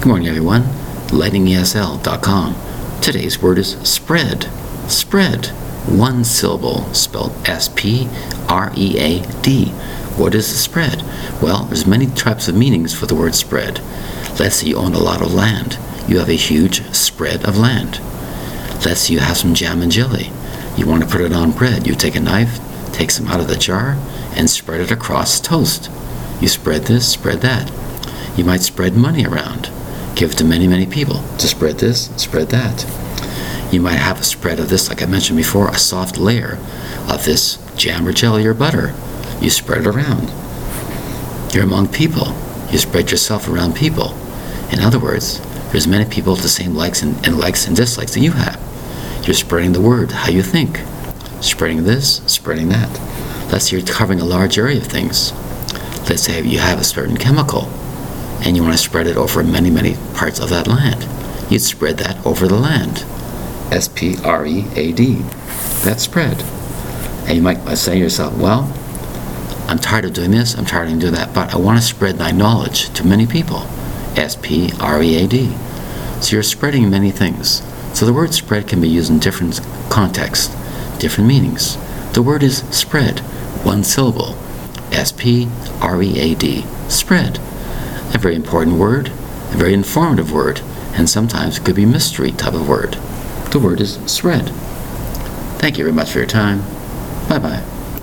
Good morning, everyone. LightningESL.com. Today's word is spread. Spread. One syllable, spelled S-P-R-E-A-D. What is a spread? Well, there's many types of meanings for the word spread. Let's say you own a lot of land. You have a huge spread of land. Let's say you have some jam and jelly. You want to put it on bread. You take a knife, take some out of the jar, and spread it across toast. You spread this, spread that. You might spread money around. Give to many, many people to spread this, spread that. You might have a spread of this, like I mentioned before, a soft layer of this jam or jelly or butter. You spread it around. You're among people. You spread yourself around people. In other words, there's many people with the same likes and, and likes and dislikes that you have. You're spreading the word, how you think. Spreading this, spreading that. Let's say you're covering a large area of things. Let's say you have a certain chemical and you want to spread it over many, many parts of that land. You'd spread that over the land. S P R E A D. That's spread. And you might uh, say to yourself, well, I'm tired of doing this, I'm tired of doing that, but I want to spread thy knowledge to many people. S P R E A D. So you're spreading many things. So the word spread can be used in different contexts, different meanings. The word is spread, one syllable. S P R E A D. Spread. A very important word, a very informative word, and sometimes it could be mystery type of word. The word is spread. Thank you very much for your time. Bye bye.